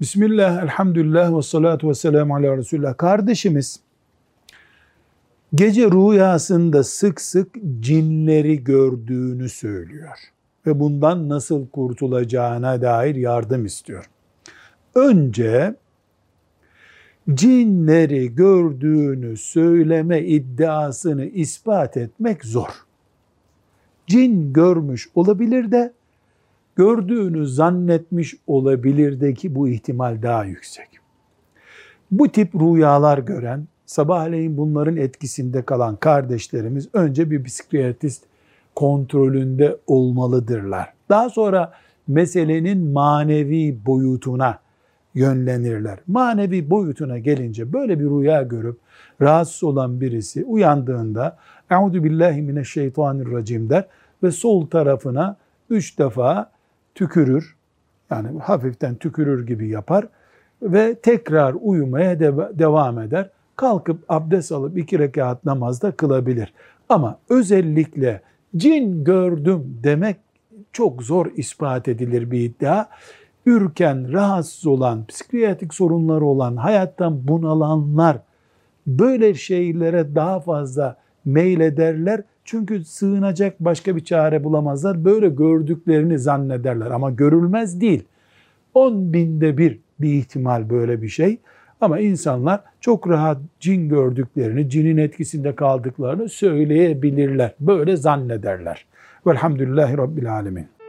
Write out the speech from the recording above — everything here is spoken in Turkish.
Bismillah, elhamdülillah ve salatu ve selamu ala Resulullah. Kardeşimiz gece rüyasında sık sık cinleri gördüğünü söylüyor. Ve bundan nasıl kurtulacağına dair yardım istiyor. Önce cinleri gördüğünü söyleme iddiasını ispat etmek zor. Cin görmüş olabilir de gördüğünü zannetmiş olabilir de ki bu ihtimal daha yüksek. Bu tip rüyalar gören, sabahleyin bunların etkisinde kalan kardeşlerimiz önce bir psikiyatrist kontrolünde olmalıdırlar. Daha sonra meselenin manevi boyutuna yönlenirler. Manevi boyutuna gelince böyle bir rüya görüp rahatsız olan birisi uyandığında Euzu billahi mineşşeytanirracim der ve sol tarafına üç defa tükürür. Yani hafiften tükürür gibi yapar ve tekrar uyumaya de- devam eder. Kalkıp abdest alıp iki rekat namazda kılabilir. Ama özellikle cin gördüm demek çok zor ispat edilir bir iddia. Ürken, rahatsız olan, psikiyatrik sorunları olan, hayattan bunalanlar böyle şeylere daha fazla meylederler. Çünkü sığınacak başka bir çare bulamazlar. Böyle gördüklerini zannederler ama görülmez değil. 10 binde bir bir ihtimal böyle bir şey. Ama insanlar çok rahat cin gördüklerini, cinin etkisinde kaldıklarını söyleyebilirler. Böyle zannederler. Velhamdülillahi Rabbil Alemin.